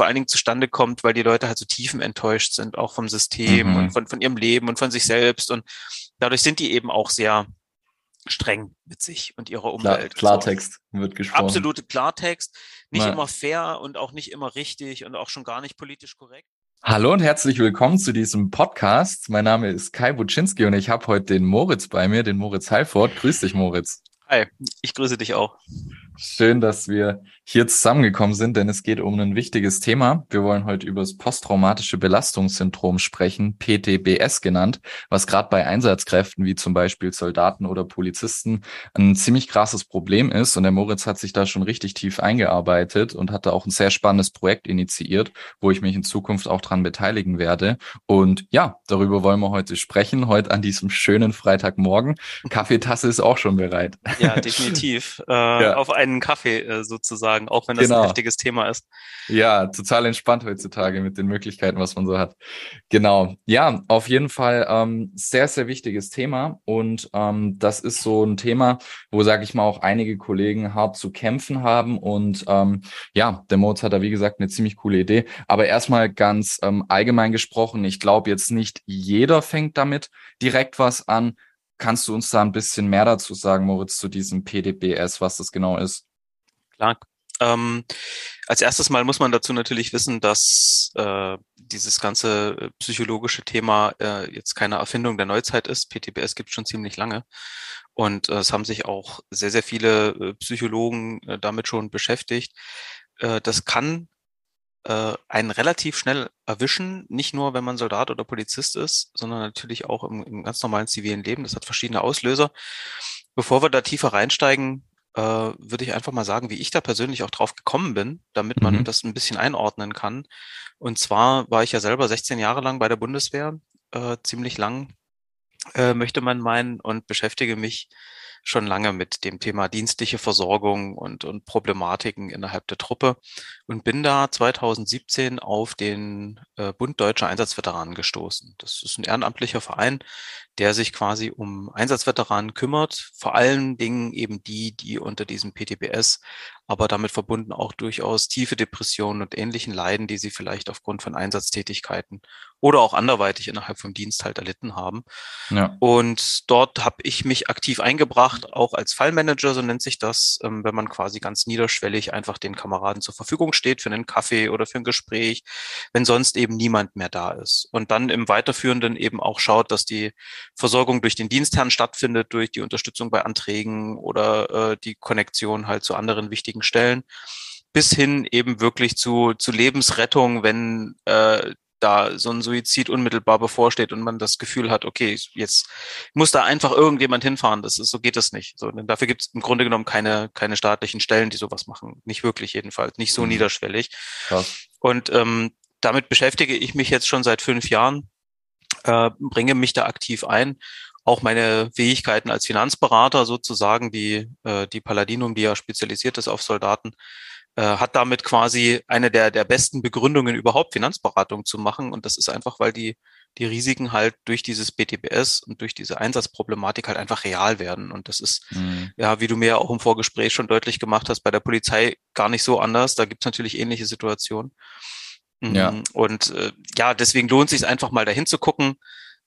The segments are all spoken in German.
vor allen Dingen zustande kommt, weil die Leute halt so tiefen enttäuscht sind, auch vom System mhm. und von, von ihrem Leben und von sich selbst. Und dadurch sind die eben auch sehr streng mit sich und ihrer Umwelt. Klar, Klartext so. wird gesprochen. Absolute Klartext. Nicht Nein. immer fair und auch nicht immer richtig und auch schon gar nicht politisch korrekt. Hallo und herzlich willkommen zu diesem Podcast. Mein Name ist Kai Buczynski und ich habe heute den Moritz bei mir, den Moritz Heilfort. Grüß dich, Moritz. Hi, ich grüße dich auch. Schön, dass wir hier zusammengekommen sind, denn es geht um ein wichtiges Thema. Wir wollen heute über das posttraumatische Belastungssyndrom sprechen, PTBS genannt, was gerade bei Einsatzkräften wie zum Beispiel Soldaten oder Polizisten ein ziemlich krasses Problem ist. Und der Moritz hat sich da schon richtig tief eingearbeitet und hat da auch ein sehr spannendes Projekt initiiert, wo ich mich in Zukunft auch dran beteiligen werde. Und ja, darüber wollen wir heute sprechen, heute an diesem schönen Freitagmorgen. Kaffeetasse ist auch schon bereit. Ja, definitiv. Äh, ja. Auf einen Kaffee äh, sozusagen, auch wenn das genau. ein heftiges Thema ist. Ja, total entspannt heutzutage mit den Möglichkeiten, was man so hat. Genau. Ja, auf jeden Fall ähm, sehr, sehr wichtiges Thema. Und ähm, das ist so ein Thema, wo, sage ich mal, auch einige Kollegen hart zu kämpfen haben. Und ähm, ja, der Moz hat da, wie gesagt, eine ziemlich coole Idee. Aber erstmal ganz ähm, allgemein gesprochen, ich glaube jetzt nicht jeder fängt damit direkt was an. Kannst du uns da ein bisschen mehr dazu sagen, Moritz, zu diesem PDBS, was das genau ist? Klar. Ähm, als erstes Mal muss man dazu natürlich wissen, dass äh, dieses ganze äh, psychologische Thema äh, jetzt keine Erfindung der Neuzeit ist. PTBS gibt schon ziemlich lange. Und äh, es haben sich auch sehr, sehr viele äh, Psychologen äh, damit schon beschäftigt. Das kann äh, einen relativ schnell erwischen, nicht nur, wenn man Soldat oder Polizist ist, sondern natürlich auch im, im ganz normalen zivilen Leben. Das hat verschiedene Auslöser. Bevor wir da tiefer reinsteigen, äh, würde ich einfach mal sagen, wie ich da persönlich auch drauf gekommen bin, damit man mhm. das ein bisschen einordnen kann. Und zwar war ich ja selber 16 Jahre lang bei der Bundeswehr, äh, ziemlich lang, äh, möchte man meinen, und beschäftige mich schon lange mit dem Thema dienstliche Versorgung und, und Problematiken innerhalb der Truppe und bin da 2017 auf den äh, Bund Deutscher Einsatzveteranen gestoßen. Das ist ein ehrenamtlicher Verein, der sich quasi um Einsatzveteranen kümmert, vor allen Dingen eben die, die unter diesem PTBS, aber damit verbunden auch durchaus tiefe Depressionen und ähnlichen Leiden, die sie vielleicht aufgrund von Einsatztätigkeiten oder auch anderweitig innerhalb vom Dienst halt erlitten haben. Ja. Und dort habe ich mich aktiv eingebracht, auch als Fallmanager, so nennt sich das, ähm, wenn man quasi ganz niederschwellig einfach den Kameraden zur Verfügung steht für einen Kaffee oder für ein Gespräch, wenn sonst eben niemand mehr da ist. Und dann im Weiterführenden eben auch schaut, dass die Versorgung durch den Dienstherrn stattfindet, durch die Unterstützung bei Anträgen oder äh, die Konnektion halt zu anderen wichtigen Stellen bis hin eben wirklich zu, zu Lebensrettung, wenn äh, da so ein Suizid unmittelbar bevorsteht und man das Gefühl hat, okay, jetzt muss da einfach irgendjemand hinfahren. Das ist, so geht das nicht. So, denn dafür gibt es im Grunde genommen keine, keine staatlichen Stellen, die sowas machen. Nicht wirklich jedenfalls, nicht so mhm. niederschwellig. Krass. Und ähm, damit beschäftige ich mich jetzt schon seit fünf Jahren äh, bringe mich da aktiv ein. Auch meine Fähigkeiten als Finanzberater sozusagen, die, äh, die Paladinum, die ja spezialisiert ist auf Soldaten, äh, hat damit quasi eine der, der besten Begründungen überhaupt Finanzberatung zu machen. Und das ist einfach, weil die, die Risiken halt durch dieses BTBS und durch diese Einsatzproblematik halt einfach real werden. Und das ist, mhm. ja, wie du mir auch im Vorgespräch schon deutlich gemacht hast, bei der Polizei gar nicht so anders. Da gibt es natürlich ähnliche Situationen. Ja. Mm, und äh, ja, deswegen lohnt sich einfach mal dahin zu gucken.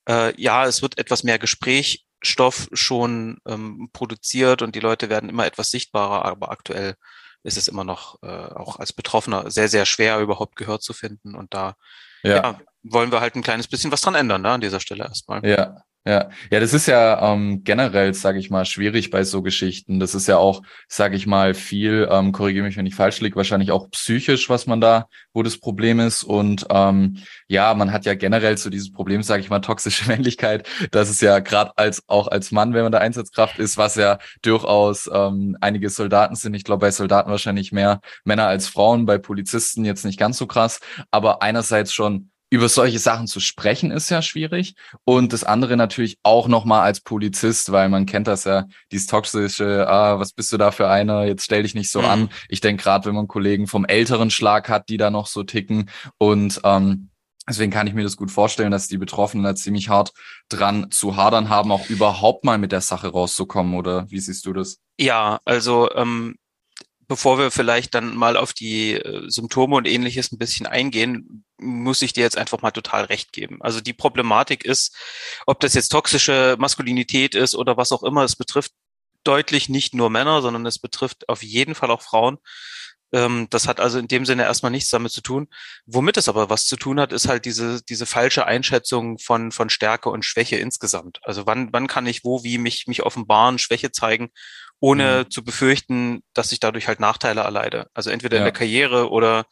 Äh, ja, es wird etwas mehr Gesprächsstoff schon ähm, produziert und die Leute werden immer etwas sichtbarer, aber aktuell ist es immer noch äh, auch als Betroffener sehr, sehr schwer überhaupt gehört zu finden. Und da ja. ja wollen wir halt ein kleines bisschen was dran ändern, ne, an dieser Stelle erstmal. Ja, ja, ja, das ist ja ähm, generell, sage ich mal, schwierig bei so Geschichten. Das ist ja auch, sage ich mal, viel, ähm, korrigiere mich, wenn ich falsch liege, wahrscheinlich auch psychisch, was man da, wo das Problem ist. Und ähm, ja, man hat ja generell so dieses Problem, sage ich mal, toxische Männlichkeit. Das ist ja gerade als auch als Mann, wenn man da Einsatzkraft ist, was ja durchaus ähm, einige Soldaten sind. Ich glaube, bei Soldaten wahrscheinlich mehr Männer als Frauen, bei Polizisten jetzt nicht ganz so krass, aber einerseits schon über solche Sachen zu sprechen ist ja schwierig. Und das andere natürlich auch nochmal als Polizist, weil man kennt das ja, dieses toxische, ah, was bist du da für einer, jetzt stell dich nicht so mhm. an. Ich denke gerade, wenn man Kollegen vom älteren Schlag hat, die da noch so ticken und ähm, Deswegen kann ich mir das gut vorstellen, dass die Betroffenen da ziemlich hart dran zu hadern haben, auch überhaupt mal mit der Sache rauszukommen. Oder wie siehst du das? Ja, also ähm, bevor wir vielleicht dann mal auf die äh, Symptome und ähnliches ein bisschen eingehen, muss ich dir jetzt einfach mal total recht geben. Also die Problematik ist, ob das jetzt toxische Maskulinität ist oder was auch immer, es betrifft deutlich nicht nur Männer, sondern es betrifft auf jeden Fall auch Frauen. Ähm, das hat also in dem Sinne erstmal nichts damit zu tun. Womit es aber was zu tun hat, ist halt diese, diese falsche Einschätzung von, von Stärke und Schwäche insgesamt. Also wann, wann kann ich wo, wie mich, mich offenbaren, Schwäche zeigen, ohne mhm. zu befürchten, dass ich dadurch halt Nachteile erleide. Also entweder ja. in der Karriere oder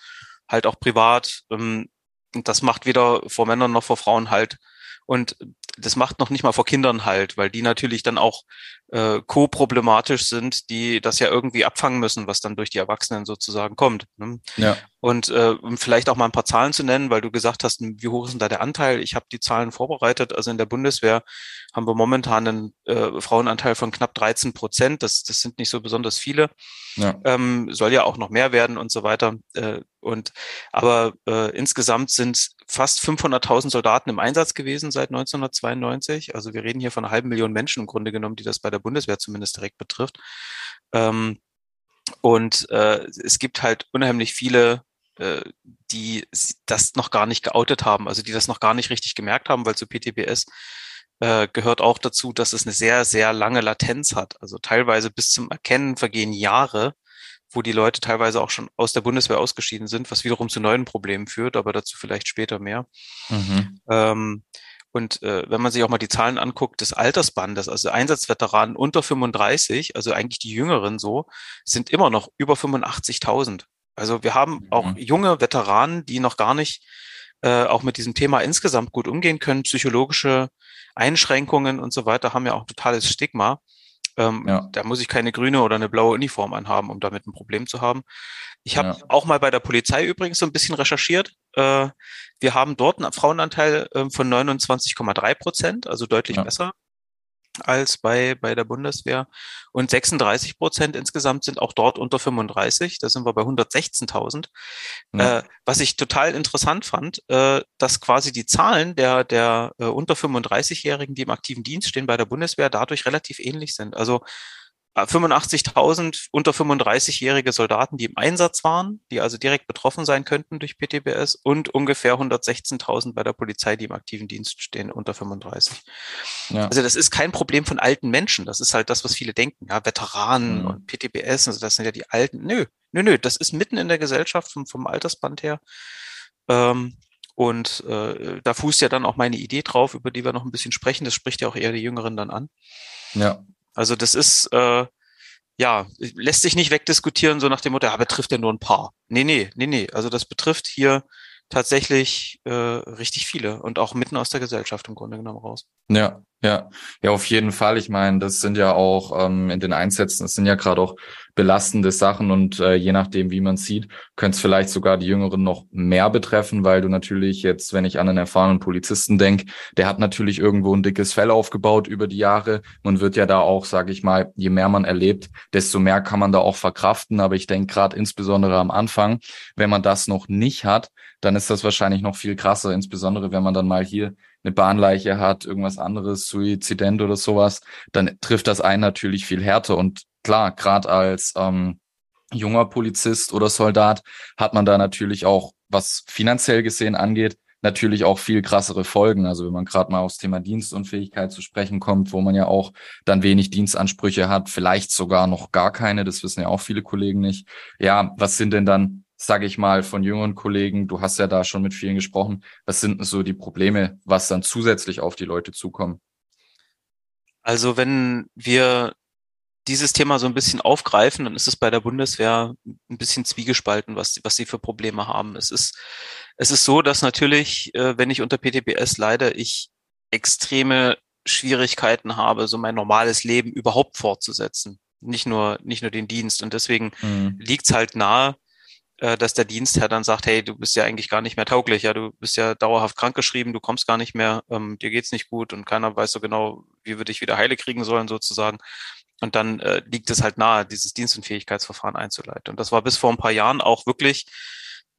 halt auch privat. Ähm, das macht weder vor Männern noch vor Frauen halt. Und das macht noch nicht mal vor Kindern halt, weil die natürlich dann auch äh, co-problematisch sind, die das ja irgendwie abfangen müssen, was dann durch die Erwachsenen sozusagen kommt. Ne? Ja. Und äh, um vielleicht auch mal ein paar Zahlen zu nennen, weil du gesagt hast, wie hoch ist denn da der Anteil? Ich habe die Zahlen vorbereitet. Also in der Bundeswehr haben wir momentan einen äh, Frauenanteil von knapp 13 Prozent. Das, das sind nicht so besonders viele. Ja. Ähm, soll ja auch noch mehr werden und so weiter. Äh, und aber äh, insgesamt sind fast 500.000 Soldaten im Einsatz gewesen seit 1992. Also wir reden hier von einer halben Million Menschen im Grunde genommen, die das bei der Bundeswehr zumindest direkt betrifft. Ähm, und äh, es gibt halt unheimlich viele, äh, die das noch gar nicht geoutet haben, also die das noch gar nicht richtig gemerkt haben, weil zu PTBS äh, gehört auch dazu, dass es eine sehr, sehr lange Latenz hat. Also teilweise bis zum Erkennen vergehen Jahre, wo die Leute teilweise auch schon aus der Bundeswehr ausgeschieden sind, was wiederum zu neuen Problemen führt, aber dazu vielleicht später mehr. Mhm. Ähm, und äh, wenn man sich auch mal die Zahlen anguckt des Altersbandes, also Einsatzveteranen unter 35, also eigentlich die Jüngeren so, sind immer noch über 85.000. Also wir haben auch mhm. junge Veteranen, die noch gar nicht äh, auch mit diesem Thema insgesamt gut umgehen können. Psychologische Einschränkungen und so weiter haben ja auch totales Stigma. Ähm, ja. Da muss ich keine grüne oder eine blaue Uniform anhaben, um damit ein Problem zu haben. Ich habe ja. auch mal bei der Polizei übrigens so ein bisschen recherchiert. Äh, wir haben dort einen Frauenanteil äh, von 29,3 Prozent, also deutlich ja. besser als bei, bei der Bundeswehr. Und 36 Prozent insgesamt sind auch dort unter 35. Da sind wir bei 116.000. Ja. Äh, was ich total interessant fand, äh, dass quasi die Zahlen der, der äh, unter 35-Jährigen, die im aktiven Dienst stehen bei der Bundeswehr, dadurch relativ ähnlich sind. Also 85.000 äh, unter 35-jährige Soldaten, die im Einsatz waren, die also direkt betroffen sein könnten durch PTBS und ungefähr 116.000 bei der Polizei, die im aktiven Dienst stehen, unter 35. Ja. Also das ist kein Problem von alten Menschen. Das ist halt das, was viele denken. Ja, Veteranen mhm. und PTBS, also das sind ja die Alten. Nö, nö, nö, das ist mitten in der Gesellschaft vom, vom Altersband her. Ähm, und äh, da fußt ja dann auch meine Idee drauf, über die wir noch ein bisschen sprechen. Das spricht ja auch eher die Jüngeren dann an. Ja. Also das ist, äh, ja, lässt sich nicht wegdiskutieren, so nach dem Motto, ja, betrifft ja nur ein paar. Nee, nee, nee, nee. Also das betrifft hier tatsächlich äh, richtig viele und auch mitten aus der Gesellschaft im Grunde genommen raus. Ja, ja, ja, auf jeden Fall. Ich meine, das sind ja auch ähm, in den Einsätzen, das sind ja gerade auch belastende Sachen und äh, je nachdem, wie man sieht, könnte es vielleicht sogar die Jüngeren noch mehr betreffen, weil du natürlich jetzt, wenn ich an einen erfahrenen Polizisten denke, der hat natürlich irgendwo ein dickes Fell aufgebaut über die Jahre. Man wird ja da auch, sage ich mal, je mehr man erlebt, desto mehr kann man da auch verkraften. Aber ich denke gerade insbesondere am Anfang, wenn man das noch nicht hat, dann ist das wahrscheinlich noch viel krasser, insbesondere wenn man dann mal hier eine Bahnleiche hat, irgendwas anderes, Suizident oder sowas, dann trifft das einen natürlich viel härter. Und klar, gerade als ähm, junger Polizist oder Soldat hat man da natürlich auch, was finanziell gesehen angeht, natürlich auch viel krassere Folgen. Also wenn man gerade mal aufs Thema Dienstunfähigkeit zu sprechen kommt, wo man ja auch dann wenig Dienstansprüche hat, vielleicht sogar noch gar keine, das wissen ja auch viele Kollegen nicht. Ja, was sind denn dann sage ich mal, von jüngeren Kollegen, du hast ja da schon mit vielen gesprochen, was sind so die Probleme, was dann zusätzlich auf die Leute zukommen? Also wenn wir dieses Thema so ein bisschen aufgreifen, dann ist es bei der Bundeswehr ein bisschen zwiegespalten, was, was sie für Probleme haben. Es ist, es ist so, dass natürlich, äh, wenn ich unter PTBS leide, ich extreme Schwierigkeiten habe, so mein normales Leben überhaupt fortzusetzen. Nicht nur, nicht nur den Dienst. Und deswegen mhm. liegt es halt nahe, äh, dass der Dienstherr dann sagt, hey, du bist ja eigentlich gar nicht mehr tauglich, ja, du bist ja dauerhaft krankgeschrieben, du kommst gar nicht mehr, ähm, dir geht's nicht gut und keiner weiß so genau, wie wir dich wieder heile kriegen sollen sozusagen. Und dann äh, liegt es halt nahe, dieses Dienstunfähigkeitsverfahren einzuleiten. Und das war bis vor ein paar Jahren auch wirklich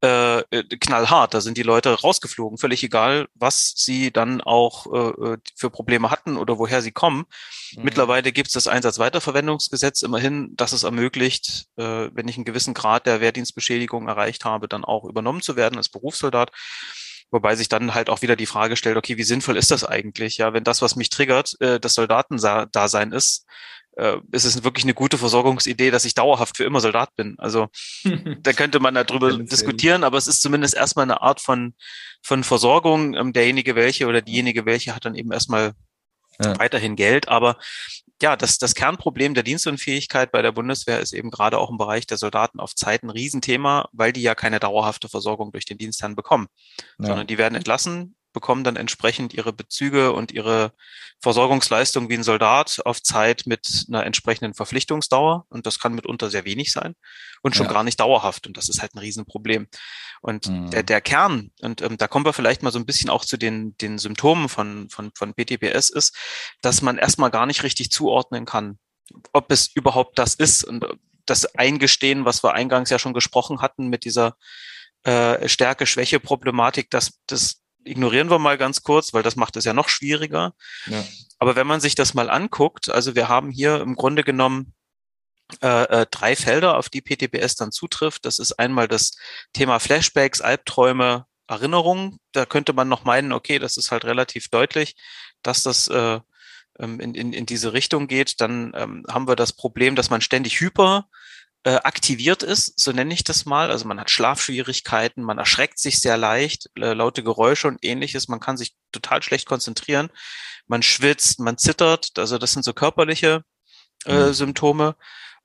äh, äh, knallhart. Da sind die Leute rausgeflogen, völlig egal, was sie dann auch äh, äh für Probleme hatten oder woher sie kommen. Mhm. Mittlerweile gibt es das Einsatzweiterverwendungsgesetz immerhin, das es ermöglicht, äh, wenn ich einen gewissen Grad der Wehrdienstbeschädigung erreicht habe, dann auch übernommen zu werden als Berufssoldat. Wobei sich dann halt auch wieder die Frage stellt, okay, wie sinnvoll ist das eigentlich? Ja, wenn das, was mich triggert, äh, das Soldatendasein ist, äh, ist es wirklich eine gute Versorgungsidee, dass ich dauerhaft für immer Soldat bin. Also da könnte man darüber diskutieren, aber es ist zumindest erstmal eine Art von, von Versorgung. Ähm, derjenige welche oder diejenige welche hat dann eben erstmal ja. weiterhin Geld. Aber ja, das, das Kernproblem der Dienstunfähigkeit bei der Bundeswehr ist eben gerade auch im Bereich der Soldaten auf Zeit ein Riesenthema, weil die ja keine dauerhafte Versorgung durch den Dienstherrn bekommen, ja. sondern die werden entlassen, bekommen dann entsprechend ihre Bezüge und ihre Versorgungsleistung wie ein Soldat auf Zeit mit einer entsprechenden Verpflichtungsdauer. Und das kann mitunter sehr wenig sein und schon ja. gar nicht dauerhaft. Und das ist halt ein Riesenproblem. Und mhm. der, der Kern, und ähm, da kommen wir vielleicht mal so ein bisschen auch zu den, den Symptomen von, von, von PTPS, ist, dass man erstmal gar nicht richtig zuordnen kann, ob es überhaupt das ist. Und das Eingestehen, was wir eingangs ja schon gesprochen hatten mit dieser äh, Stärke-Schwäche-Problematik, dass das ignorieren wir mal ganz kurz, weil das macht es ja noch schwieriger. Ja. Aber wenn man sich das mal anguckt, also wir haben hier im Grunde genommen äh, äh, drei Felder, auf die PTBS dann zutrifft. Das ist einmal das Thema Flashbacks, Albträume, Erinnerungen. Da könnte man noch meinen, okay, das ist halt relativ deutlich, dass das äh, ähm, in, in, in diese Richtung geht. Dann ähm, haben wir das Problem, dass man ständig hyper äh, aktiviert ist, so nenne ich das mal. Also man hat Schlafschwierigkeiten, man erschreckt sich sehr leicht, äh, laute Geräusche und ähnliches. Man kann sich total schlecht konzentrieren. Man schwitzt, man zittert. Also das sind so körperliche äh, mhm. Symptome.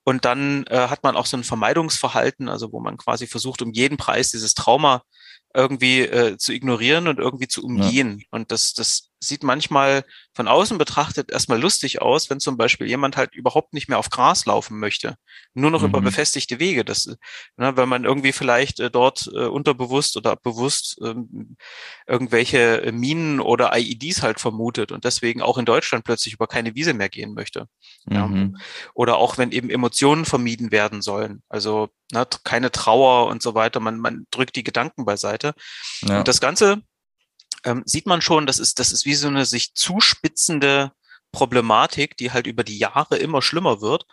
Und dann äh, hat man auch so ein Vermeidungsverhalten, also wo man quasi versucht, um jeden Preis dieses Trauma irgendwie äh, zu ignorieren und irgendwie zu umgehen. Ja. Und das, das sieht manchmal von außen betrachtet erstmal lustig aus, wenn zum Beispiel jemand halt überhaupt nicht mehr auf Gras laufen möchte, nur noch mhm. über befestigte Wege. Das, ne, wenn man irgendwie vielleicht äh, dort äh, unterbewusst oder bewusst ähm, irgendwelche äh, Minen oder IEDs halt vermutet und deswegen auch in Deutschland plötzlich über keine Wiese mehr gehen möchte. Mhm. Ja. Oder auch wenn eben Emotionen vermieden werden sollen. Also ne, keine Trauer und so weiter. Man, man drückt die Gedanken beiseite. Ja. Und das Ganze ähm, sieht man schon, das ist, das ist wie so eine sich zuspitzende Problematik, die halt über die Jahre immer schlimmer wird.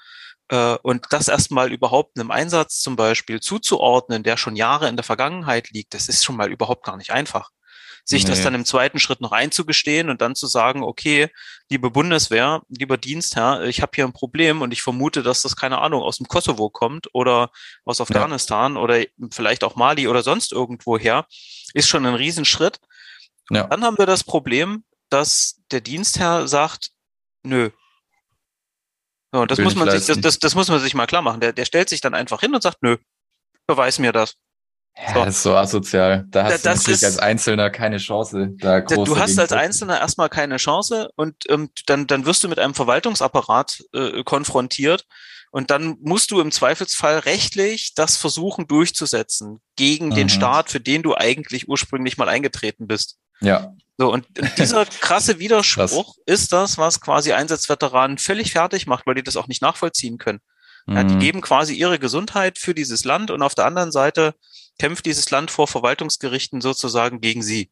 Äh, und das erstmal überhaupt einem Einsatz zum Beispiel zuzuordnen, der schon Jahre in der Vergangenheit liegt, das ist schon mal überhaupt gar nicht einfach. Sich nee. das dann im zweiten Schritt noch einzugestehen und dann zu sagen, okay, liebe Bundeswehr, lieber Dienstherr, ich habe hier ein Problem und ich vermute, dass das, keine Ahnung, aus dem Kosovo kommt oder aus Afghanistan ja. oder vielleicht auch Mali oder sonst irgendwo her, ist schon ein Riesenschritt. Ja. Dann haben wir das Problem, dass der Dienstherr sagt, nö. So, das muss man sich, das, das, das muss man sich mal klar machen. Der, der stellt sich dann einfach hin und sagt, nö, beweis mir das. Ja, so. das ist so asozial. Da hast da, du natürlich ist, als Einzelner keine Chance. Da groß du hast als Einzelner erstmal keine Chance und ähm, dann, dann wirst du mit einem Verwaltungsapparat äh, konfrontiert und dann musst du im Zweifelsfall rechtlich das versuchen durchzusetzen gegen mhm. den Staat, für den du eigentlich ursprünglich mal eingetreten bist. Ja. So, und dieser krasse Widerspruch Krass. ist das, was quasi Einsatzveteranen völlig fertig macht, weil die das auch nicht nachvollziehen können. Ja, die mhm. geben quasi ihre Gesundheit für dieses Land und auf der anderen Seite kämpft dieses Land vor Verwaltungsgerichten sozusagen gegen sie.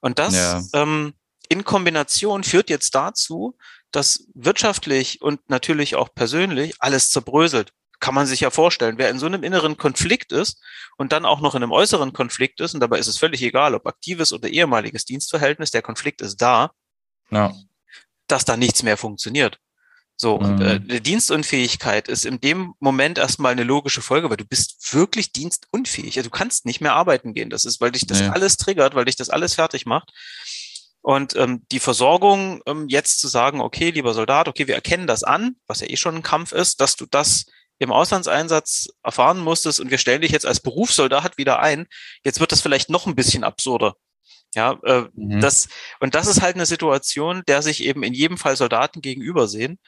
Und das ja. ähm, in Kombination führt jetzt dazu, dass wirtschaftlich und natürlich auch persönlich alles zerbröselt kann man sich ja vorstellen, wer in so einem inneren Konflikt ist und dann auch noch in einem äußeren Konflikt ist, und dabei ist es völlig egal, ob aktives oder ehemaliges Dienstverhältnis, der Konflikt ist da, ja. dass da nichts mehr funktioniert. So, mhm. und äh, die Dienstunfähigkeit ist in dem Moment erstmal eine logische Folge, weil du bist wirklich dienstunfähig. Also du kannst nicht mehr arbeiten gehen. Das ist, weil dich das ja. alles triggert, weil dich das alles fertig macht. Und ähm, die Versorgung, ähm, jetzt zu sagen, okay, lieber Soldat, okay, wir erkennen das an, was ja eh schon ein Kampf ist, dass du das im Auslandseinsatz erfahren musstest und wir stellen dich jetzt als Berufssoldat wieder ein, jetzt wird das vielleicht noch ein bisschen absurder. Ja, äh, mhm. das, und das ist halt eine Situation, der sich eben in jedem Fall Soldaten gegenüber sehen.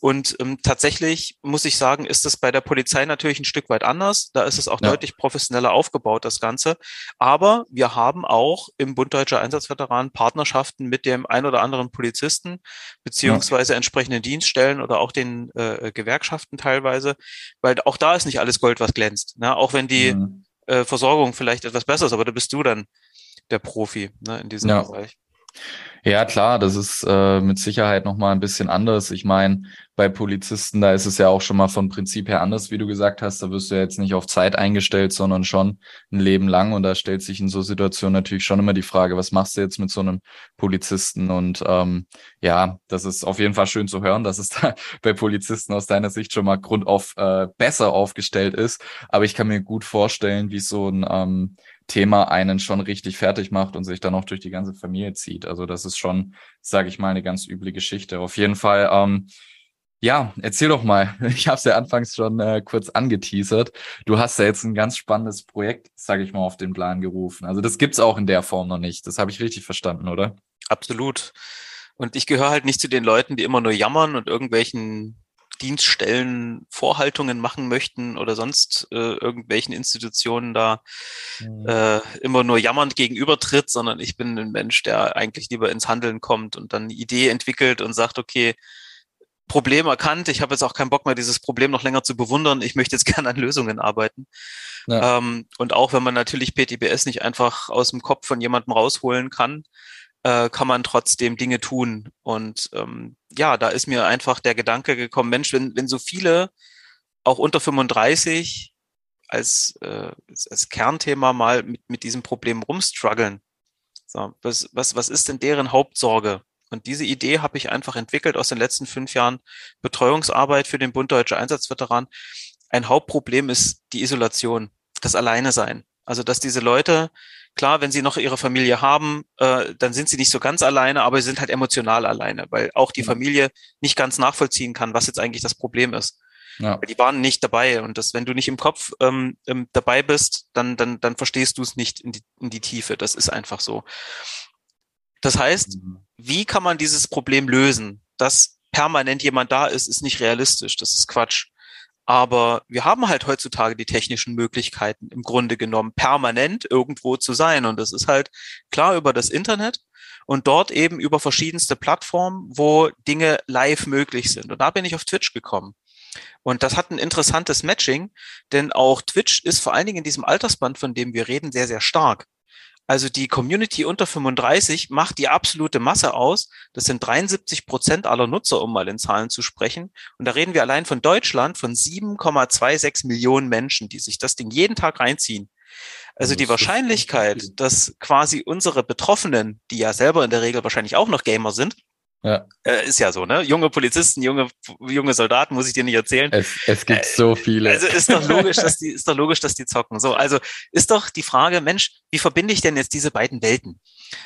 Und ähm, tatsächlich muss ich sagen, ist das bei der Polizei natürlich ein Stück weit anders. Da ist es auch ja. deutlich professioneller aufgebaut, das Ganze. Aber wir haben auch im Bund Deutscher Einsatzveteranen Partnerschaften mit dem ein oder anderen Polizisten, beziehungsweise ja. entsprechenden Dienststellen oder auch den äh, Gewerkschaften teilweise, weil auch da ist nicht alles Gold, was glänzt. Ne? Auch wenn die mhm äh, Versorgung vielleicht etwas besser ist, aber da bist du dann der Profi ne, in diesem ja. Bereich. Ja, klar, das ist äh, mit Sicherheit nochmal ein bisschen anders. Ich meine, bei Polizisten, da ist es ja auch schon mal von Prinzip her anders, wie du gesagt hast. Da wirst du ja jetzt nicht auf Zeit eingestellt, sondern schon ein Leben lang. Und da stellt sich in so Situationen natürlich schon immer die Frage, was machst du jetzt mit so einem Polizisten? Und ähm, ja, das ist auf jeden Fall schön zu hören, dass es da bei Polizisten aus deiner Sicht schon mal grundauf äh, besser aufgestellt ist. Aber ich kann mir gut vorstellen, wie so ein ähm, Thema einen schon richtig fertig macht und sich dann auch durch die ganze Familie zieht. Also das ist schon, sage ich mal, eine ganz üble Geschichte. Auf jeden Fall, ähm, ja, erzähl doch mal. Ich habe es ja anfangs schon äh, kurz angeteasert. Du hast ja jetzt ein ganz spannendes Projekt, sage ich mal, auf den Plan gerufen. Also das gibt's auch in der Form noch nicht. Das habe ich richtig verstanden, oder? Absolut. Und ich gehöre halt nicht zu den Leuten, die immer nur jammern und irgendwelchen Dienststellen Vorhaltungen machen möchten oder sonst äh, irgendwelchen Institutionen da mhm. äh, immer nur jammernd gegenübertritt, sondern ich bin ein Mensch, der eigentlich lieber ins Handeln kommt und dann eine Idee entwickelt und sagt, okay, Problem erkannt, ich habe jetzt auch keinen Bock mehr, dieses Problem noch länger zu bewundern, ich möchte jetzt gerne an Lösungen arbeiten. Ja. Ähm, und auch wenn man natürlich PTBS nicht einfach aus dem Kopf von jemandem rausholen kann, äh, kann man trotzdem Dinge tun. Und ähm, ja, da ist mir einfach der Gedanke gekommen, Mensch, wenn, wenn so viele auch unter 35 als, äh, als Kernthema mal mit, mit diesem Problem rumstruggeln. So, was, was, was ist denn deren Hauptsorge? Und diese Idee habe ich einfach entwickelt aus den letzten fünf Jahren Betreuungsarbeit für den Bund Deutsche Einsatzveteran. Ein Hauptproblem ist die Isolation, das Alleine sein. Also, dass diese Leute Klar, wenn sie noch ihre Familie haben, äh, dann sind sie nicht so ganz alleine, aber sie sind halt emotional alleine, weil auch die Familie nicht ganz nachvollziehen kann, was jetzt eigentlich das Problem ist. Ja. Die waren nicht dabei und das, wenn du nicht im Kopf ähm, ähm, dabei bist, dann, dann, dann verstehst du es nicht in die, in die Tiefe. Das ist einfach so. Das heißt, mhm. wie kann man dieses Problem lösen? Dass permanent jemand da ist, ist nicht realistisch. Das ist Quatsch. Aber wir haben halt heutzutage die technischen Möglichkeiten, im Grunde genommen permanent irgendwo zu sein. Und das ist halt klar über das Internet und dort eben über verschiedenste Plattformen, wo Dinge live möglich sind. Und da bin ich auf Twitch gekommen. Und das hat ein interessantes Matching, denn auch Twitch ist vor allen Dingen in diesem Altersband, von dem wir reden, sehr, sehr stark. Also die Community unter 35 macht die absolute Masse aus. Das sind 73 Prozent aller Nutzer, um mal in Zahlen zu sprechen. Und da reden wir allein von Deutschland von 7,26 Millionen Menschen, die sich das Ding jeden Tag reinziehen. Also die Wahrscheinlichkeit, dass quasi unsere Betroffenen, die ja selber in der Regel wahrscheinlich auch noch Gamer sind, ja. Äh, ist ja so, ne? Junge Polizisten, junge, junge Soldaten, muss ich dir nicht erzählen. Es, es gibt äh, so viele. Also ist doch logisch, dass die, ist doch logisch, dass die zocken. So, also ist doch die Frage, Mensch, wie verbinde ich denn jetzt diese beiden Welten?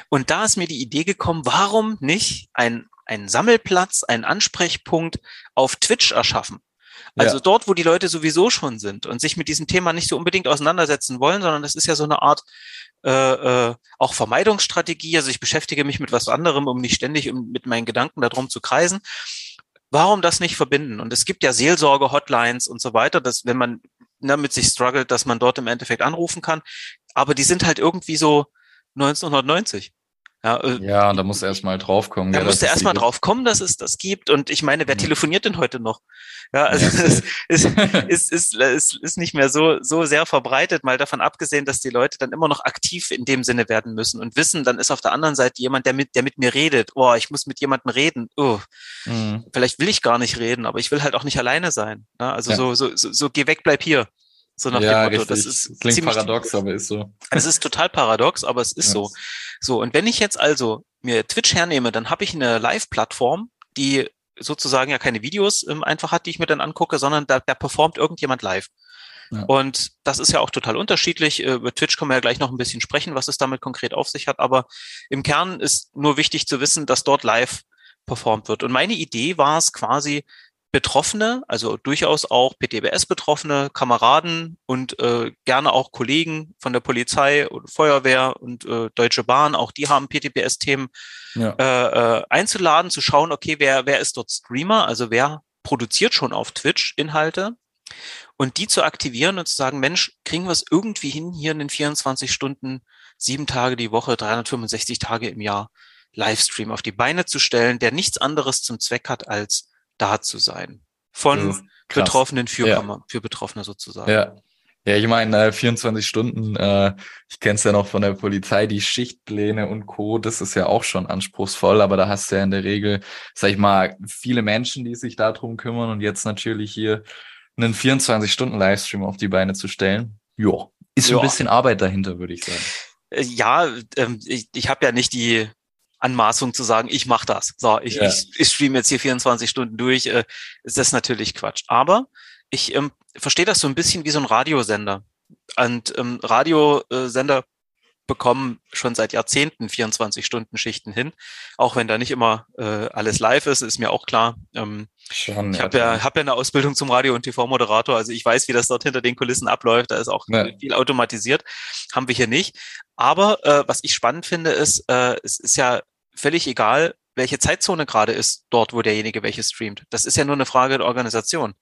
Und da ist mir die Idee gekommen, warum nicht ein, ein Sammelplatz, ein Ansprechpunkt auf Twitch erschaffen? Also ja. dort, wo die Leute sowieso schon sind und sich mit diesem Thema nicht so unbedingt auseinandersetzen wollen, sondern das ist ja so eine Art äh, äh, auch Vermeidungsstrategie. Also ich beschäftige mich mit was anderem, um nicht ständig mit meinen Gedanken darum zu kreisen. Warum das nicht verbinden? Und es gibt ja Seelsorge-Hotlines und so weiter, dass wenn man ne, mit sich struggelt, dass man dort im Endeffekt anrufen kann. Aber die sind halt irgendwie so 1990. Ja, äh, ja und da muss er erstmal drauf kommen. Da ja, muss er erstmal drauf kommen, dass es das gibt. Und ich meine, wer mhm. telefoniert denn heute noch? Ja, also es ist, ist, ist, ist, ist nicht mehr so, so sehr verbreitet, mal davon abgesehen, dass die Leute dann immer noch aktiv in dem Sinne werden müssen und wissen, dann ist auf der anderen Seite jemand, der mit, der mit mir redet. Oh, ich muss mit jemandem reden. Oh, mhm. vielleicht will ich gar nicht reden, aber ich will halt auch nicht alleine sein. Ja, also ja. so, so, so, so, geh weg, bleib hier. So nach ja, dem Motto. Das ist Klingt paradox, aber ist so. Es ist total paradox, aber es ist ja. so. So, und wenn ich jetzt also mir Twitch hernehme, dann habe ich eine Live-Plattform, die sozusagen ja keine Videos ähm, einfach hat, die ich mir dann angucke, sondern da, da performt irgendjemand live. Ja. Und das ist ja auch total unterschiedlich. Äh, über Twitch können wir ja gleich noch ein bisschen sprechen, was es damit konkret auf sich hat. Aber im Kern ist nur wichtig zu wissen, dass dort live performt wird. Und meine Idee war es quasi, Betroffene, also durchaus auch PTBS-Betroffene, Kameraden und äh, gerne auch Kollegen von der Polizei und Feuerwehr und äh, Deutsche Bahn, auch die haben PTBS-Themen, ja. äh, äh, einzuladen, zu schauen, okay, wer, wer ist dort Streamer, also wer produziert schon auf Twitch Inhalte und die zu aktivieren und zu sagen, Mensch, kriegen wir es irgendwie hin, hier in den 24 Stunden, sieben Tage die Woche, 365 Tage im Jahr Livestream auf die Beine zu stellen, der nichts anderes zum Zweck hat als da zu sein. Von Betroffenen für, ja. für Betroffene sozusagen. Ja. Ja, ich meine, äh, 24 Stunden, äh, ich kenne es ja noch von der Polizei, die Schichtpläne und Co., das ist ja auch schon anspruchsvoll, aber da hast du ja in der Regel, sag ich mal, viele Menschen, die sich darum kümmern und jetzt natürlich hier einen 24-Stunden-Livestream auf die Beine zu stellen. Ja, ist jo. ein bisschen Arbeit dahinter, würde ich sagen. Äh, ja, ähm, ich, ich habe ja nicht die Anmaßung zu sagen, ich mache das. So, ich, ja. ich, ich streame jetzt hier 24 Stunden durch, äh, ist das natürlich Quatsch. Aber ich ähm, verstehe das so ein bisschen wie so ein Radiosender. Und ähm, Radiosender bekommen schon seit Jahrzehnten 24-Stunden-Schichten hin, auch wenn da nicht immer äh, alles live ist, ist mir auch klar. Ähm, schon, ich habe ja, hab ja eine Ausbildung zum Radio- und TV-Moderator, also ich weiß, wie das dort hinter den Kulissen abläuft, da ist auch ja. viel automatisiert, haben wir hier nicht. Aber äh, was ich spannend finde, ist, äh, es ist ja völlig egal, welche Zeitzone gerade ist dort, wo derjenige welche streamt. Das ist ja nur eine Frage der Organisation.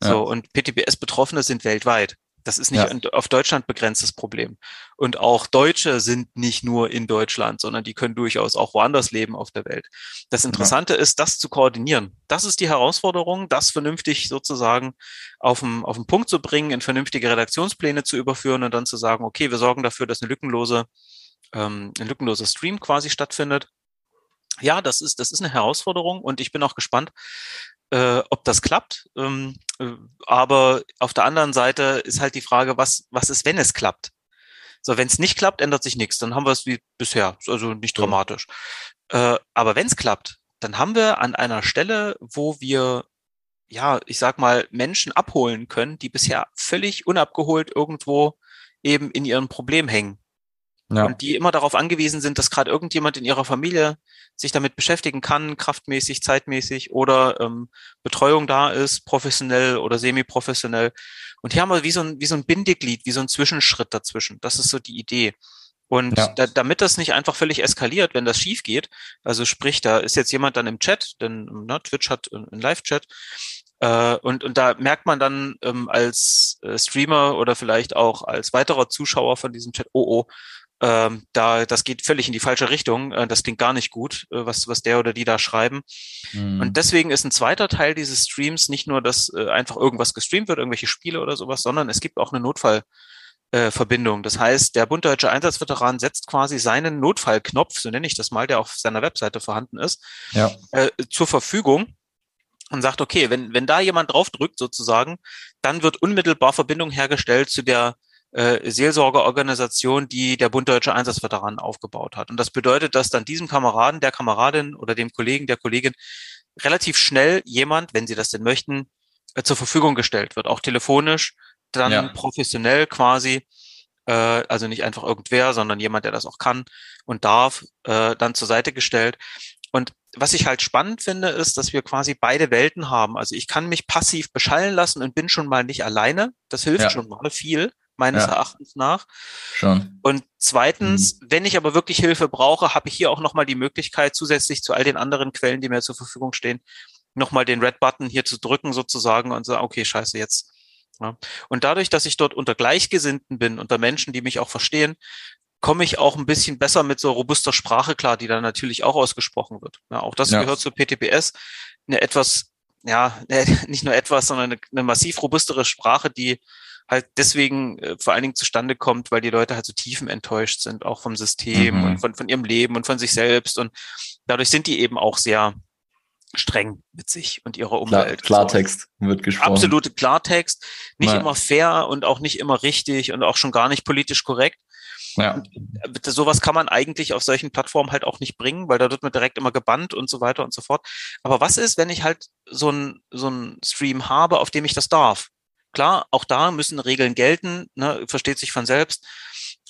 So, ja. und PTBS-Betroffene sind weltweit. Das ist nicht ja. auf Deutschland begrenztes Problem. Und auch Deutsche sind nicht nur in Deutschland, sondern die können durchaus auch woanders leben auf der Welt. Das Interessante ja. ist, das zu koordinieren. Das ist die Herausforderung, das vernünftig sozusagen auf den, auf den Punkt zu bringen, in vernünftige Redaktionspläne zu überführen und dann zu sagen, okay, wir sorgen dafür, dass eine lückenlose, ähm, ein lückenloser Stream quasi stattfindet. Ja, das ist, das ist eine Herausforderung und ich bin auch gespannt, äh, ob das klappt. Ähm, äh, aber auf der anderen Seite ist halt die Frage, was, was ist, wenn es klappt? So, wenn es nicht klappt, ändert sich nichts. Dann haben wir es wie bisher, also nicht dramatisch. Ja. Äh, aber wenn es klappt, dann haben wir an einer Stelle, wo wir, ja, ich sag mal, Menschen abholen können, die bisher völlig unabgeholt irgendwo eben in ihrem Problem hängen. Ja. Und die immer darauf angewiesen sind, dass gerade irgendjemand in ihrer Familie sich damit beschäftigen kann, kraftmäßig, zeitmäßig oder ähm, Betreuung da ist, professionell oder semi-professionell. Und hier haben wir wie so, ein, wie so ein Bindeglied, wie so ein Zwischenschritt dazwischen. Das ist so die Idee. Und ja. da, damit das nicht einfach völlig eskaliert, wenn das schief geht, also sprich, da ist jetzt jemand dann im Chat, denn ne, Twitch hat einen Live-Chat, äh, und, und da merkt man dann ähm, als äh, Streamer oder vielleicht auch als weiterer Zuschauer von diesem Chat, oh oh, ähm, da, das geht völlig in die falsche Richtung. Äh, das klingt gar nicht gut, äh, was, was der oder die da schreiben. Mhm. Und deswegen ist ein zweiter Teil dieses Streams nicht nur, dass äh, einfach irgendwas gestreamt wird, irgendwelche Spiele oder sowas, sondern es gibt auch eine Notfall. Äh. Das heißt, der Bund Deutsche Einsatzveteran setzt quasi seinen Notfallknopf, so nenne ich das mal, der auf seiner Webseite vorhanden ist, ja. äh, zur Verfügung und sagt, okay, wenn, wenn da jemand draufdrückt sozusagen, dann wird unmittelbar Verbindung hergestellt zu der äh, Seelsorgeorganisation, die der Bund Deutsche Einsatzveteranen aufgebaut hat. Und das bedeutet, dass dann diesem Kameraden, der Kameradin oder dem Kollegen, der Kollegin relativ schnell jemand, wenn sie das denn möchten, äh, zur Verfügung gestellt wird, auch telefonisch, dann ja. professionell quasi, äh, also nicht einfach irgendwer, sondern jemand, der das auch kann und darf, äh, dann zur Seite gestellt. Und was ich halt spannend finde, ist, dass wir quasi beide Welten haben. Also ich kann mich passiv beschallen lassen und bin schon mal nicht alleine. Das hilft ja. schon mal viel meines ja. Erachtens nach. Schon. Und zweitens, mhm. wenn ich aber wirklich Hilfe brauche, habe ich hier auch nochmal die Möglichkeit, zusätzlich zu all den anderen Quellen, die mir zur Verfügung stehen, nochmal den Red-Button hier zu drücken sozusagen und sagen, okay, scheiße, jetzt. Ja. Und dadurch, dass ich dort unter Gleichgesinnten bin, unter Menschen, die mich auch verstehen, komme ich auch ein bisschen besser mit so robuster Sprache klar, die dann natürlich auch ausgesprochen wird. Ja, auch das ja. gehört zu PTPS. Eine etwas, ja, nicht nur etwas, sondern eine, eine massiv robustere Sprache, die halt deswegen äh, vor allen Dingen zustande kommt, weil die Leute halt so tiefen enttäuscht sind, auch vom System mhm. und von, von ihrem Leben und von sich selbst. Und dadurch sind die eben auch sehr streng mit sich und ihrer Umwelt. Klar, Klartext wird gesprochen. Absolute Klartext. Nicht Mal. immer fair und auch nicht immer richtig und auch schon gar nicht politisch korrekt. Ja. Äh, sowas kann man eigentlich auf solchen Plattformen halt auch nicht bringen, weil da wird man direkt immer gebannt und so weiter und so fort. Aber was ist, wenn ich halt so ein so ein Stream habe, auf dem ich das darf? Klar, auch da müssen Regeln gelten, ne, versteht sich von selbst.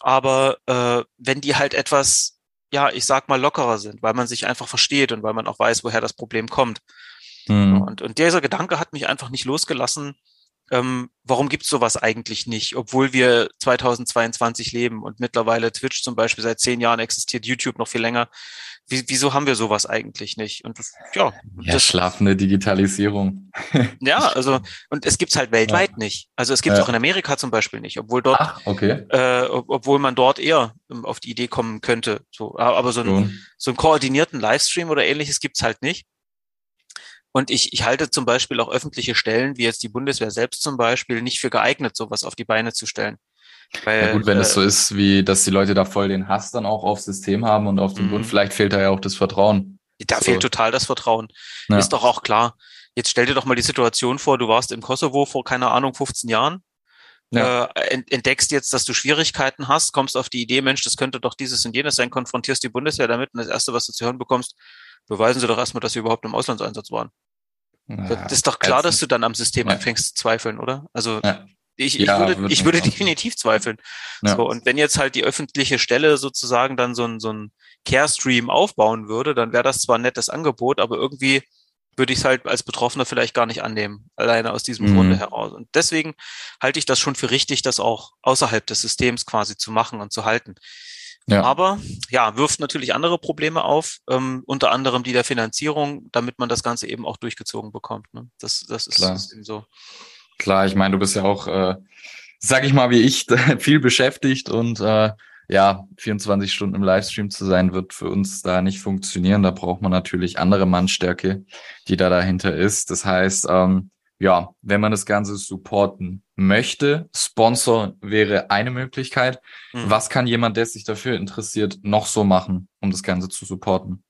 Aber äh, wenn die halt etwas, ja, ich sag mal, lockerer sind, weil man sich einfach versteht und weil man auch weiß, woher das Problem kommt. Mhm. Und, und dieser Gedanke hat mich einfach nicht losgelassen, ähm, warum gibt's sowas eigentlich nicht, obwohl wir 2022 leben und mittlerweile Twitch zum Beispiel seit zehn Jahren existiert, YouTube noch viel länger. Wie, wieso haben wir sowas eigentlich nicht? Und das, ja, ja das, schlafende Digitalisierung. ja, also und es gibt's halt weltweit ja. nicht. Also es gibt's ja. auch in Amerika zum Beispiel nicht, obwohl dort, Ach, okay. äh, obwohl man dort eher ähm, auf die Idee kommen könnte. So, aber so, ein, so einen koordinierten Livestream oder ähnliches gibt's halt nicht. Und ich, ich halte zum Beispiel auch öffentliche Stellen, wie jetzt die Bundeswehr selbst zum Beispiel, nicht für geeignet, sowas auf die Beine zu stellen. Weil, ja gut, wenn äh, es so ist, wie dass die Leute da voll den Hass dann auch aufs System haben und auf den Bund, mhm. vielleicht fehlt da ja auch das Vertrauen. Da so. fehlt total das Vertrauen. Ja. Ist doch auch klar. Jetzt stell dir doch mal die Situation vor, du warst im Kosovo vor, keine Ahnung, 15 Jahren, ja. äh, entdeckst jetzt, dass du Schwierigkeiten hast, kommst auf die Idee, Mensch, das könnte doch dieses und jenes sein, konfrontierst die Bundeswehr damit und das Erste, was du zu hören bekommst, beweisen sie doch erstmal, dass sie überhaupt im Auslandseinsatz waren. Ja, das ist doch klar, dass du dann am System ja. anfängst zu zweifeln, oder? Also ja. ich, ich würde, ich würde definitiv zweifeln. So, und wenn jetzt halt die öffentliche Stelle sozusagen dann so ein, so ein Care-Stream aufbauen würde, dann wäre das zwar ein nettes Angebot, aber irgendwie würde ich es halt als Betroffener vielleicht gar nicht annehmen, alleine aus diesem mhm. Grunde heraus. Und deswegen halte ich das schon für richtig, das auch außerhalb des Systems quasi zu machen und zu halten. Ja. Aber ja, wirft natürlich andere Probleme auf, ähm, unter anderem die der Finanzierung, damit man das Ganze eben auch durchgezogen bekommt. Ne? Das, das ist, Klar. ist eben so. Klar, ich meine, du bist ja auch, äh, sag ich mal, wie ich, viel beschäftigt und äh, ja, 24 Stunden im Livestream zu sein, wird für uns da nicht funktionieren. Da braucht man natürlich andere Mannstärke, die da dahinter ist. Das heißt, ähm, ja, wenn man das Ganze supporten möchte, Sponsor wäre eine Möglichkeit. Mhm. Was kann jemand, der sich dafür interessiert, noch so machen, um das Ganze zu supporten?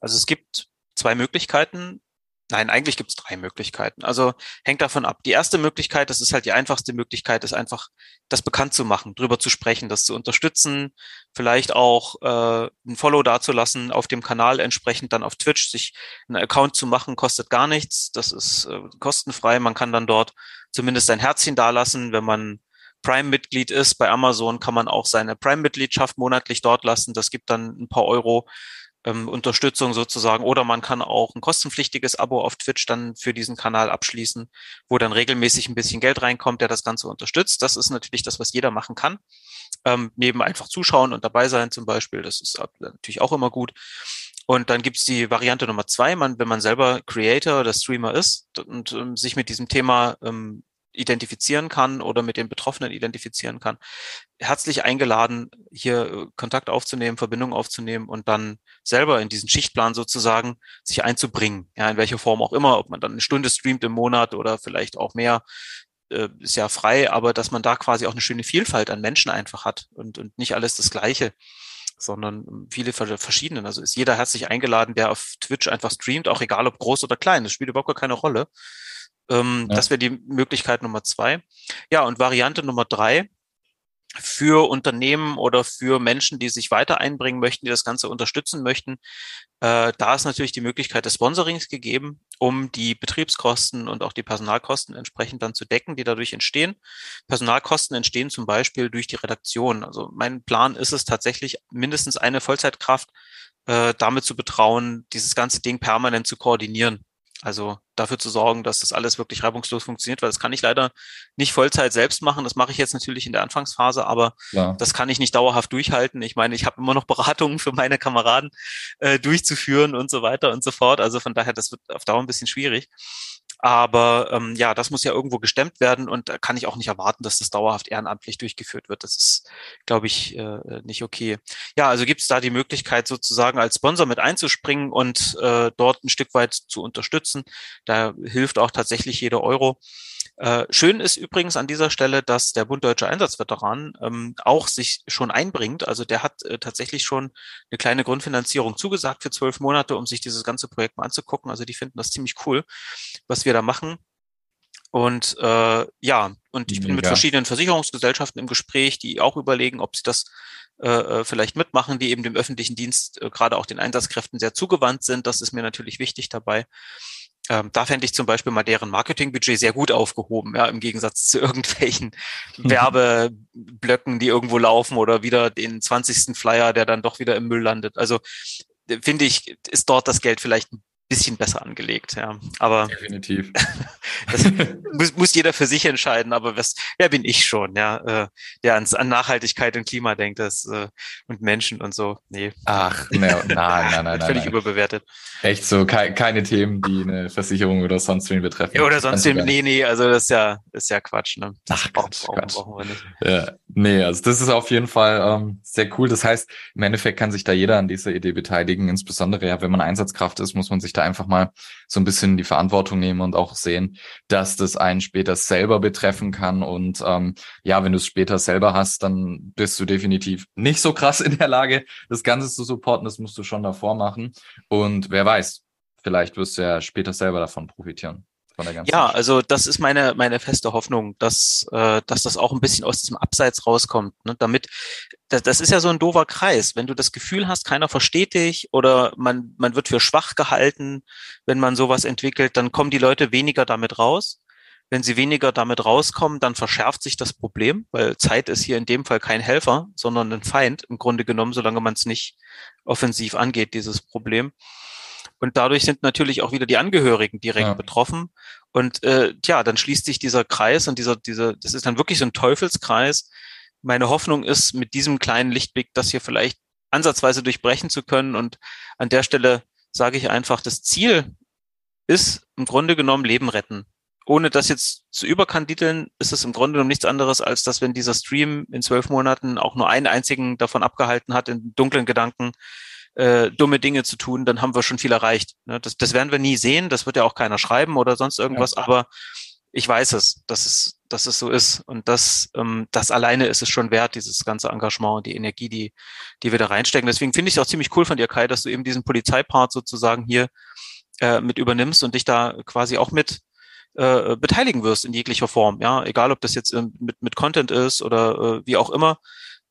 Also es gibt zwei Möglichkeiten. Nein, eigentlich gibt es drei Möglichkeiten. Also hängt davon ab. Die erste Möglichkeit, das ist halt die einfachste Möglichkeit, ist einfach das bekannt zu machen, drüber zu sprechen, das zu unterstützen, vielleicht auch äh, ein Follow dazulassen auf dem Kanal, entsprechend dann auf Twitch sich einen Account zu machen, kostet gar nichts. Das ist äh, kostenfrei. Man kann dann dort zumindest sein Herzchen dalassen, wenn man Prime-Mitglied ist. Bei Amazon kann man auch seine Prime-Mitgliedschaft monatlich dort lassen. Das gibt dann ein paar Euro ähm, Unterstützung sozusagen. Oder man kann auch ein kostenpflichtiges Abo auf Twitch dann für diesen Kanal abschließen, wo dann regelmäßig ein bisschen Geld reinkommt, der das Ganze unterstützt. Das ist natürlich das, was jeder machen kann. Ähm, neben einfach zuschauen und dabei sein zum Beispiel. Das ist natürlich auch immer gut. Und dann gibt's die Variante Nummer zwei, man, wenn man selber Creator oder Streamer ist und ähm, sich mit diesem Thema ähm, identifizieren kann oder mit den Betroffenen identifizieren kann. Herzlich eingeladen, hier äh, Kontakt aufzunehmen, Verbindung aufzunehmen und dann selber in diesen Schichtplan sozusagen sich einzubringen. Ja, in welcher Form auch immer, ob man dann eine Stunde streamt im Monat oder vielleicht auch mehr, äh, ist ja frei, aber dass man da quasi auch eine schöne Vielfalt an Menschen einfach hat und, und nicht alles das Gleiche sondern viele verschiedene. Also ist jeder herzlich eingeladen, der auf Twitch einfach streamt, auch egal ob groß oder klein. Das spielt überhaupt gar keine Rolle. Ähm, ja. Das wäre die Möglichkeit Nummer zwei. Ja, und Variante Nummer drei für Unternehmen oder für Menschen, die sich weiter einbringen möchten, die das Ganze unterstützen möchten. Äh, da ist natürlich die Möglichkeit des Sponsorings gegeben, um die Betriebskosten und auch die Personalkosten entsprechend dann zu decken, die dadurch entstehen. Personalkosten entstehen zum Beispiel durch die Redaktion. Also mein Plan ist es tatsächlich, mindestens eine Vollzeitkraft äh, damit zu betrauen, dieses ganze Ding permanent zu koordinieren. Also dafür zu sorgen, dass das alles wirklich reibungslos funktioniert, weil das kann ich leider nicht Vollzeit selbst machen. Das mache ich jetzt natürlich in der Anfangsphase, aber ja. das kann ich nicht dauerhaft durchhalten. Ich meine, ich habe immer noch Beratungen für meine Kameraden äh, durchzuführen und so weiter und so fort. Also von daher, das wird auf Dauer ein bisschen schwierig. Aber ähm, ja, das muss ja irgendwo gestemmt werden und da kann ich auch nicht erwarten, dass das dauerhaft ehrenamtlich durchgeführt wird. Das ist, glaube ich, äh, nicht okay. Ja, also gibt es da die Möglichkeit, sozusagen als Sponsor mit einzuspringen und äh, dort ein Stück weit zu unterstützen. Da hilft auch tatsächlich jeder Euro. Äh, schön ist übrigens an dieser Stelle, dass der Bund Deutscher Einsatzveteran ähm, auch sich schon einbringt. Also der hat äh, tatsächlich schon eine kleine Grundfinanzierung zugesagt für zwölf Monate, um sich dieses ganze Projekt mal anzugucken. Also die finden das ziemlich cool, was wir da machen. Und äh, ja, und ich bin Mega. mit verschiedenen Versicherungsgesellschaften im Gespräch, die auch überlegen, ob sie das äh, äh, vielleicht mitmachen, die eben dem öffentlichen Dienst, äh, gerade auch den Einsatzkräften sehr zugewandt sind. Das ist mir natürlich wichtig dabei. Ähm, da fände ich zum Beispiel mal deren Marketingbudget sehr gut aufgehoben, ja, im Gegensatz zu irgendwelchen Werbeblöcken, die irgendwo laufen oder wieder den 20. Flyer, der dann doch wieder im Müll landet. Also finde ich, ist dort das Geld vielleicht ein bisschen besser angelegt, ja. Aber definitiv. das muss, muss jeder für sich entscheiden, aber was, wer bin ich schon, ja, äh, der ans, an Nachhaltigkeit und Klima denkt, das äh, und Menschen und so. Nee. Ach, ne, nein, nein, nein, nein. Völlig nein. überbewertet. Echt so, ke keine Themen, die eine Versicherung oder sonst wen betreffen. Ja, oder sonst wen, nee, nee, also das ist ja, ist ja Quatsch, ne? Ach, Quatsch, brauchen, Quatsch. brauchen wir nicht. Ja, nee, also das ist auf jeden Fall ähm, sehr cool. Das heißt, im Endeffekt kann sich da jeder an dieser Idee beteiligen. Insbesondere ja, wenn man Einsatzkraft ist, muss man sich da einfach mal so ein bisschen die Verantwortung nehmen und auch sehen, dass das einen später selber betreffen kann. Und ähm, ja, wenn du es später selber hast, dann bist du definitiv nicht so krass in der Lage, das Ganze zu supporten. Das musst du schon davor machen. Und wer weiß, vielleicht wirst du ja später selber davon profitieren von der ganzen Ja, Geschichte. also das ist meine, meine feste Hoffnung, dass, äh, dass das auch ein bisschen aus diesem Abseits rauskommt. Ne? Damit, das, das ist ja so ein doofer Kreis. Wenn du das Gefühl hast, keiner versteht dich oder man, man wird für schwach gehalten, wenn man sowas entwickelt, dann kommen die Leute weniger damit raus. Wenn sie weniger damit rauskommen, dann verschärft sich das Problem, weil Zeit ist hier in dem Fall kein Helfer, sondern ein Feind im Grunde genommen, solange man es nicht offensiv angeht, dieses Problem. Und dadurch sind natürlich auch wieder die Angehörigen direkt ja. betroffen. Und äh, ja, dann schließt sich dieser Kreis und dieser, dieser, das ist dann wirklich so ein Teufelskreis. Meine Hoffnung ist, mit diesem kleinen Lichtblick das hier vielleicht ansatzweise durchbrechen zu können. Und an der Stelle sage ich einfach, das Ziel ist im Grunde genommen Leben retten. Ohne das jetzt zu überkandideln, ist es im Grunde genommen nichts anderes, als dass wenn dieser Stream in zwölf Monaten auch nur einen einzigen davon abgehalten hat, in dunklen Gedanken äh, dumme Dinge zu tun, dann haben wir schon viel erreicht. Ne? Das, das werden wir nie sehen, das wird ja auch keiner schreiben oder sonst irgendwas, ja. aber ich weiß es, dass es, dass es so ist. Und das, ähm, das alleine ist es schon wert, dieses ganze Engagement und die Energie, die, die wir da reinstecken. Deswegen finde ich es auch ziemlich cool von dir, Kai, dass du eben diesen Polizeipart sozusagen hier äh, mit übernimmst und dich da quasi auch mit äh, beteiligen wirst in jeglicher Form. Ja, egal ob das jetzt äh, mit, mit Content ist oder äh, wie auch immer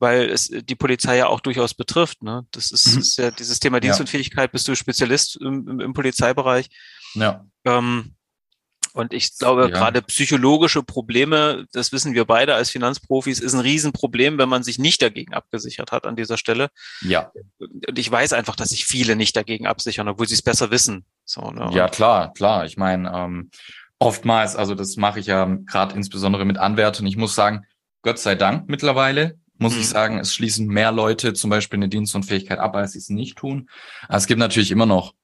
weil es die Polizei ja auch durchaus betrifft. Ne? Das ist, mhm. ist ja dieses Thema Dienstunfähigkeit, bist du Spezialist im, im, im Polizeibereich. Ja. Ähm, und ich glaube, ja. gerade psychologische Probleme, das wissen wir beide als Finanzprofis, ist ein Riesenproblem, wenn man sich nicht dagegen abgesichert hat an dieser Stelle. Ja. Und ich weiß einfach, dass sich viele nicht dagegen absichern, obwohl sie es besser wissen. So, ne? Ja, klar, klar. Ich meine, ähm, oftmals, also das mache ich ja gerade insbesondere mit Anwärtern. Ich muss sagen, Gott sei Dank mittlerweile muss mhm. ich sagen, es schließen mehr Leute zum Beispiel eine Dienstunfähigkeit ab, als sie es nicht tun. Aber es gibt natürlich immer noch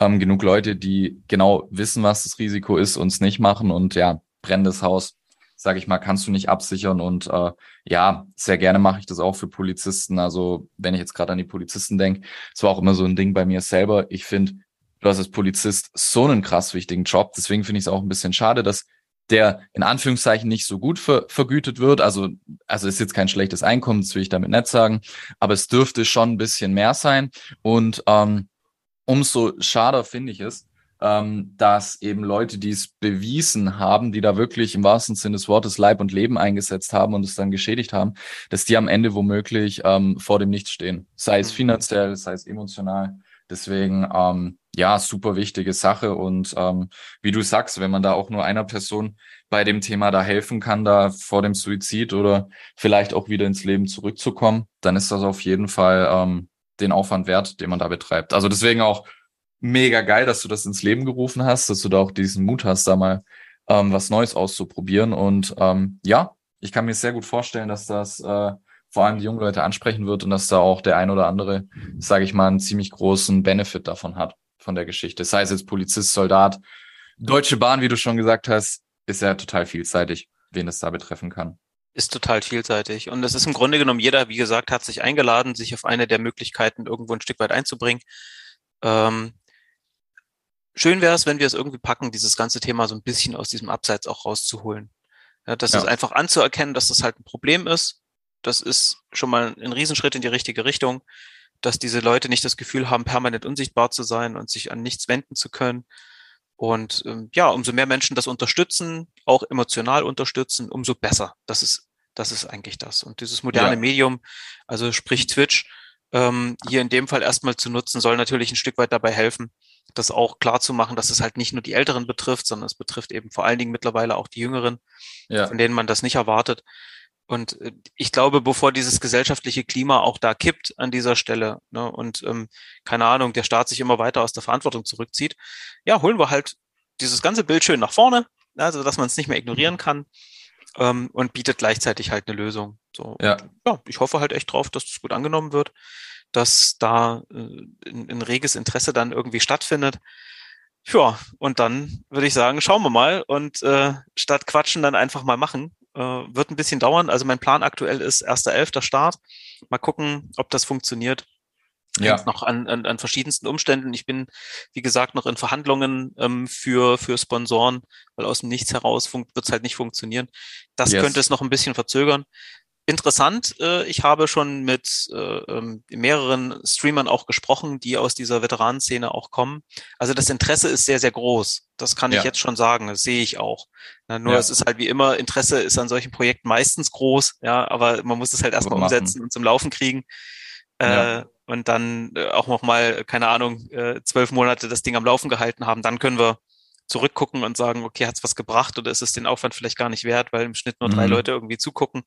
ähm, genug Leute, die genau wissen, was das Risiko ist und es nicht machen. Und ja, brennendes Haus, sage ich mal, kannst du nicht absichern. Und äh, ja, sehr gerne mache ich das auch für Polizisten. Also wenn ich jetzt gerade an die Polizisten denke, es war auch immer so ein Ding bei mir selber. Ich finde, du hast als Polizist so einen krass wichtigen Job. Deswegen finde ich es auch ein bisschen schade, dass der in Anführungszeichen nicht so gut ver vergütet wird. Also, also ist jetzt kein schlechtes Einkommen, das will ich damit nicht sagen, aber es dürfte schon ein bisschen mehr sein. Und ähm, umso schader finde ich es, ähm, dass eben Leute, die es bewiesen haben, die da wirklich im wahrsten Sinne des Wortes Leib und Leben eingesetzt haben und es dann geschädigt haben, dass die am Ende womöglich ähm, vor dem Nichts stehen. Sei es mhm. finanziell, sei es emotional. Deswegen, ähm, ja, super wichtige Sache. Und ähm, wie du sagst, wenn man da auch nur einer Person bei dem Thema da helfen kann, da vor dem Suizid oder vielleicht auch wieder ins Leben zurückzukommen, dann ist das auf jeden Fall ähm, den Aufwand wert, den man da betreibt. Also deswegen auch mega geil, dass du das ins Leben gerufen hast, dass du da auch diesen Mut hast, da mal ähm, was Neues auszuprobieren. Und ähm, ja, ich kann mir sehr gut vorstellen, dass das äh, vor allem die jungen Leute ansprechen wird und dass da auch der ein oder andere, sage ich mal, einen ziemlich großen Benefit davon hat, von der Geschichte. Sei es jetzt Polizist, Soldat, Deutsche Bahn, wie du schon gesagt hast, ist ja total vielseitig, wen es da betreffen kann. Ist total vielseitig. Und es ist im Grunde genommen, jeder, wie gesagt, hat sich eingeladen, sich auf eine der Möglichkeiten irgendwo ein Stück weit einzubringen. Ähm, schön wäre es, wenn wir es irgendwie packen, dieses ganze Thema so ein bisschen aus diesem Abseits auch rauszuholen. Ja, das ja. ist einfach anzuerkennen, dass das halt ein Problem ist, das ist schon mal ein Riesenschritt in die richtige Richtung, dass diese Leute nicht das Gefühl haben, permanent unsichtbar zu sein und sich an nichts wenden zu können. Und ähm, ja, umso mehr Menschen das unterstützen, auch emotional unterstützen, umso besser. Das ist, das ist eigentlich das. Und dieses moderne ja. Medium, also sprich Twitch, ähm, hier in dem Fall erstmal zu nutzen, soll natürlich ein Stück weit dabei helfen, das auch klar zu machen, dass es halt nicht nur die Älteren betrifft, sondern es betrifft eben vor allen Dingen mittlerweile auch die Jüngeren, ja. von denen man das nicht erwartet. Und äh, ich glaube, bevor dieses gesellschaftliche Klima auch da kippt an dieser Stelle ne, und ähm, keine Ahnung, der Staat sich immer weiter aus der Verantwortung zurückzieht, ja, holen wir halt dieses ganze Bild schön nach vorne, also dass man es nicht mehr ignorieren kann ähm, und bietet gleichzeitig halt eine Lösung. So, ja. ja, ich hoffe halt echt drauf, dass das gut angenommen wird, dass da äh, ein, ein reges Interesse dann irgendwie stattfindet. Ja, und dann würde ich sagen, schauen wir mal und äh, statt quatschen dann einfach mal machen äh, wird ein bisschen dauern. Also mein Plan aktuell ist 1.11. Start. Mal gucken, ob das funktioniert. ja. noch an, an, an verschiedensten Umständen. Ich bin, wie gesagt, noch in Verhandlungen ähm, für, für Sponsoren, weil aus dem Nichts heraus wird es halt nicht funktionieren. Das yes. könnte es noch ein bisschen verzögern. Interessant, äh, ich habe schon mit äh, ähm, mehreren Streamern auch gesprochen, die aus dieser Veteranenszene auch kommen. Also das Interesse ist sehr, sehr groß. Das kann ja. ich jetzt schon sagen, das sehe ich auch. Na, nur ja. es ist halt wie immer, Interesse ist an solchen Projekten meistens groß, ja, aber man muss es halt erstmal umsetzen und zum Laufen kriegen. Äh, ja und dann äh, auch noch mal, keine Ahnung, äh, zwölf Monate das Ding am Laufen gehalten haben, dann können wir zurückgucken und sagen, okay, hat's was gebracht oder ist es den Aufwand vielleicht gar nicht wert, weil im Schnitt nur drei mhm. Leute irgendwie zugucken.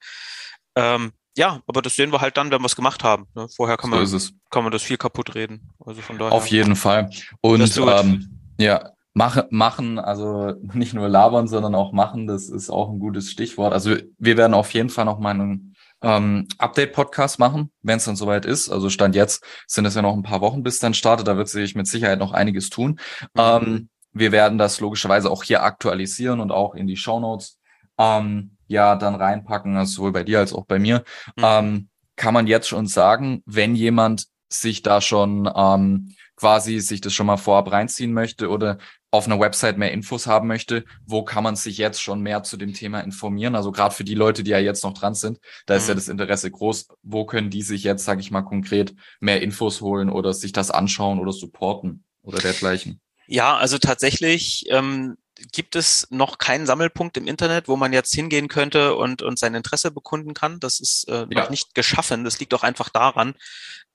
Ähm, ja, aber das sehen wir halt dann, wenn wir es gemacht haben. Ne? Vorher kann man, kann man das viel kaputt reden. Also von daher. Auf jeden Fall. Und ähm, ja, Mache, machen, also nicht nur labern, sondern auch machen, das ist auch ein gutes Stichwort. Also wir werden auf jeden Fall noch mal einen ähm, Update-Podcast machen, wenn es dann soweit ist. Also Stand jetzt sind es ja noch ein paar Wochen, bis dann startet. Da wird sich mit Sicherheit noch einiges tun. Mhm. Ähm, wir werden das logischerweise auch hier aktualisieren und auch in die Show Notes ähm, ja dann reinpacken, also sowohl bei dir als auch bei mir. Mhm. Ähm, kann man jetzt schon sagen, wenn jemand sich da schon ähm, quasi sich das schon mal vorab reinziehen möchte oder auf einer Website mehr Infos haben möchte, wo kann man sich jetzt schon mehr zu dem Thema informieren? Also gerade für die Leute, die ja jetzt noch dran sind, da ist mhm. ja das Interesse groß. Wo können die sich jetzt, sage ich mal konkret, mehr Infos holen oder sich das anschauen oder supporten oder dergleichen? Ja, also tatsächlich ähm, gibt es noch keinen Sammelpunkt im Internet, wo man jetzt hingehen könnte und, und sein Interesse bekunden kann. Das ist äh, ja. noch nicht geschaffen. Das liegt auch einfach daran,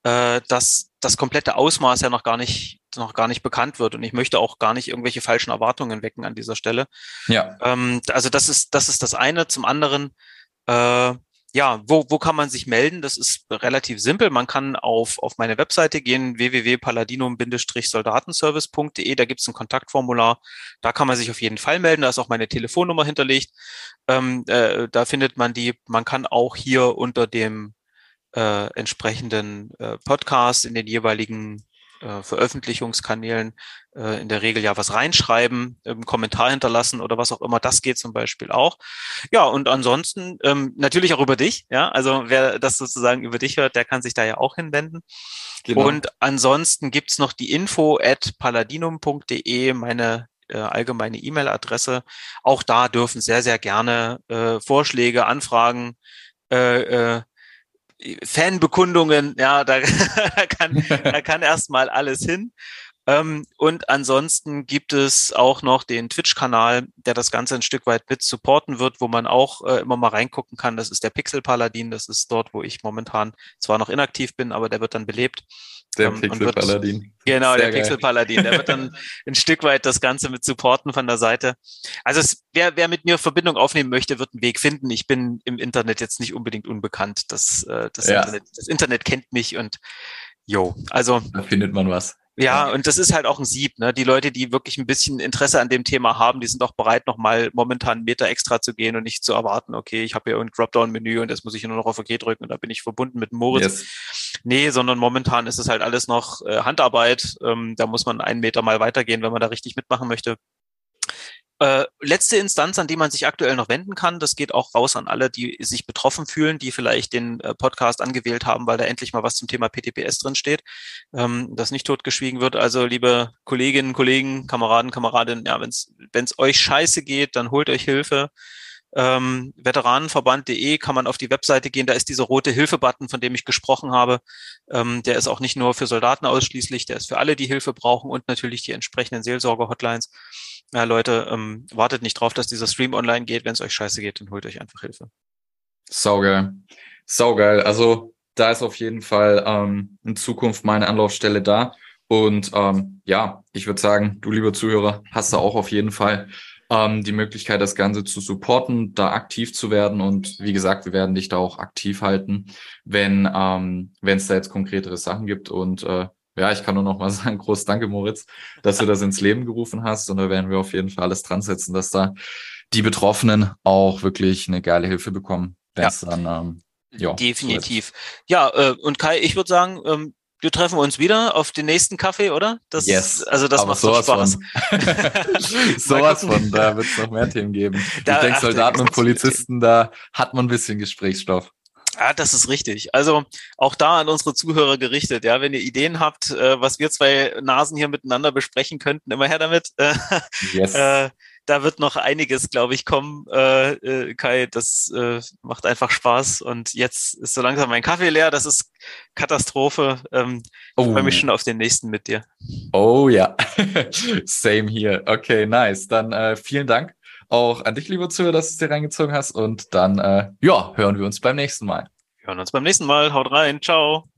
äh, dass das komplette Ausmaß ja noch gar nicht noch gar nicht bekannt wird und ich möchte auch gar nicht irgendwelche falschen Erwartungen wecken an dieser Stelle. Ja. Ähm, also das ist das ist das eine. Zum anderen äh, ja, wo, wo kann man sich melden? Das ist relativ simpel. Man kann auf, auf meine Webseite gehen, www.paladinum-soldatenservice.de. Da gibt es ein Kontaktformular. Da kann man sich auf jeden Fall melden. Da ist auch meine Telefonnummer hinterlegt. Ähm, äh, da findet man die. Man kann auch hier unter dem äh, entsprechenden äh, Podcast in den jeweiligen äh, Veröffentlichungskanälen äh, in der Regel ja was reinschreiben, ähm, Kommentar hinterlassen oder was auch immer. Das geht zum Beispiel auch. Ja, und ansonsten ähm, natürlich auch über dich. Ja, also wer das sozusagen über dich hört, der kann sich da ja auch hinwenden. Genau. Und ansonsten gibt's noch die info at paladinum.de, meine äh, allgemeine E-Mail-Adresse. Auch da dürfen sehr, sehr gerne äh, Vorschläge, Anfragen, äh, äh, Fanbekundungen, ja, da, da kann, da kann erstmal alles hin. Ähm, und ansonsten gibt es auch noch den Twitch-Kanal, der das Ganze ein Stück weit mit supporten wird, wo man auch äh, immer mal reingucken kann. Das ist der Pixel Paladin. Das ist dort, wo ich momentan zwar noch inaktiv bin, aber der wird dann belebt. Der ähm, Pixel Paladin. Genau, Sehr der geil. Pixel Paladin. Der wird dann ein Stück weit das Ganze mit supporten von der Seite. Also es, wer, wer mit mir Verbindung aufnehmen möchte, wird einen Weg finden. Ich bin im Internet jetzt nicht unbedingt unbekannt. Das, äh, das, ja. Internet, das Internet kennt mich und jo, also. Da findet man was. Ja, und das ist halt auch ein Sieb. Ne? Die Leute, die wirklich ein bisschen Interesse an dem Thema haben, die sind auch bereit, nochmal momentan einen Meter extra zu gehen und nicht zu erwarten, okay, ich habe hier ein Dropdown-Menü und jetzt muss ich nur noch auf OK drücken und da bin ich verbunden mit Moritz. Yes. Nee, sondern momentan ist es halt alles noch äh, Handarbeit. Ähm, da muss man einen Meter mal weitergehen, wenn man da richtig mitmachen möchte. Äh, letzte Instanz, an die man sich aktuell noch wenden kann, das geht auch raus an alle, die sich betroffen fühlen, die vielleicht den äh, Podcast angewählt haben, weil da endlich mal was zum Thema PTPS drin steht, ähm, das nicht totgeschwiegen wird. Also liebe Kolleginnen, Kollegen, Kameraden, Kameradinnen, ja, wenn es euch scheiße geht, dann holt euch Hilfe ähm, Veteranenverband.de kann man auf die Webseite gehen. Da ist dieser rote Hilfe-Button, von dem ich gesprochen habe. Ähm, der ist auch nicht nur für Soldaten ausschließlich, der ist für alle, die Hilfe brauchen und natürlich die entsprechenden Seelsorger-Hotlines. Ja, Leute, ähm, wartet nicht drauf, dass dieser Stream online geht. Wenn es euch scheiße geht, dann holt euch einfach Hilfe. Saugeil. Saugeil. Also da ist auf jeden Fall ähm, in Zukunft meine Anlaufstelle da. Und ähm, ja, ich würde sagen, du lieber Zuhörer, hast da auch auf jeden Fall ähm, die Möglichkeit, das Ganze zu supporten, da aktiv zu werden. Und wie gesagt, wir werden dich da auch aktiv halten, wenn ähm, wenn es da jetzt konkretere Sachen gibt. Und äh, ja, ich kann nur noch mal sagen, groß danke, Moritz, dass du das ins Leben gerufen hast. Und da werden wir auf jeden Fall alles dran setzen, dass da die Betroffenen auch wirklich eine geile Hilfe bekommen, ja. dann ähm, ja, Definitiv. So ja, äh, und Kai, ich würde sagen, ähm, wir treffen uns wieder auf den nächsten Kaffee, oder? Das, yes. Also das Aber macht sowas Spaß. Von. sowas von, da wird es noch mehr Themen geben. Da, ich denke, Soldaten und Polizisten, da hat man ein bisschen Gesprächsstoff. Ja, das ist richtig. Also auch da an unsere Zuhörer gerichtet. Ja, wenn ihr Ideen habt, äh, was wir zwei Nasen hier miteinander besprechen könnten, immer her damit. yes. äh, da wird noch einiges, glaube ich, kommen, äh, äh, Kai. Das äh, macht einfach Spaß. Und jetzt ist so langsam mein Kaffee leer. Das ist Katastrophe. Ähm, oh. Ich freue mich schon auf den nächsten mit dir. Oh ja, same hier. Okay, nice. Dann äh, vielen Dank auch an dich, lieber Zuhörer, dass du es dir reingezogen hast. Und dann, äh, ja, hören wir uns beim nächsten Mal. Wir hören uns beim nächsten Mal. Haut rein. Ciao.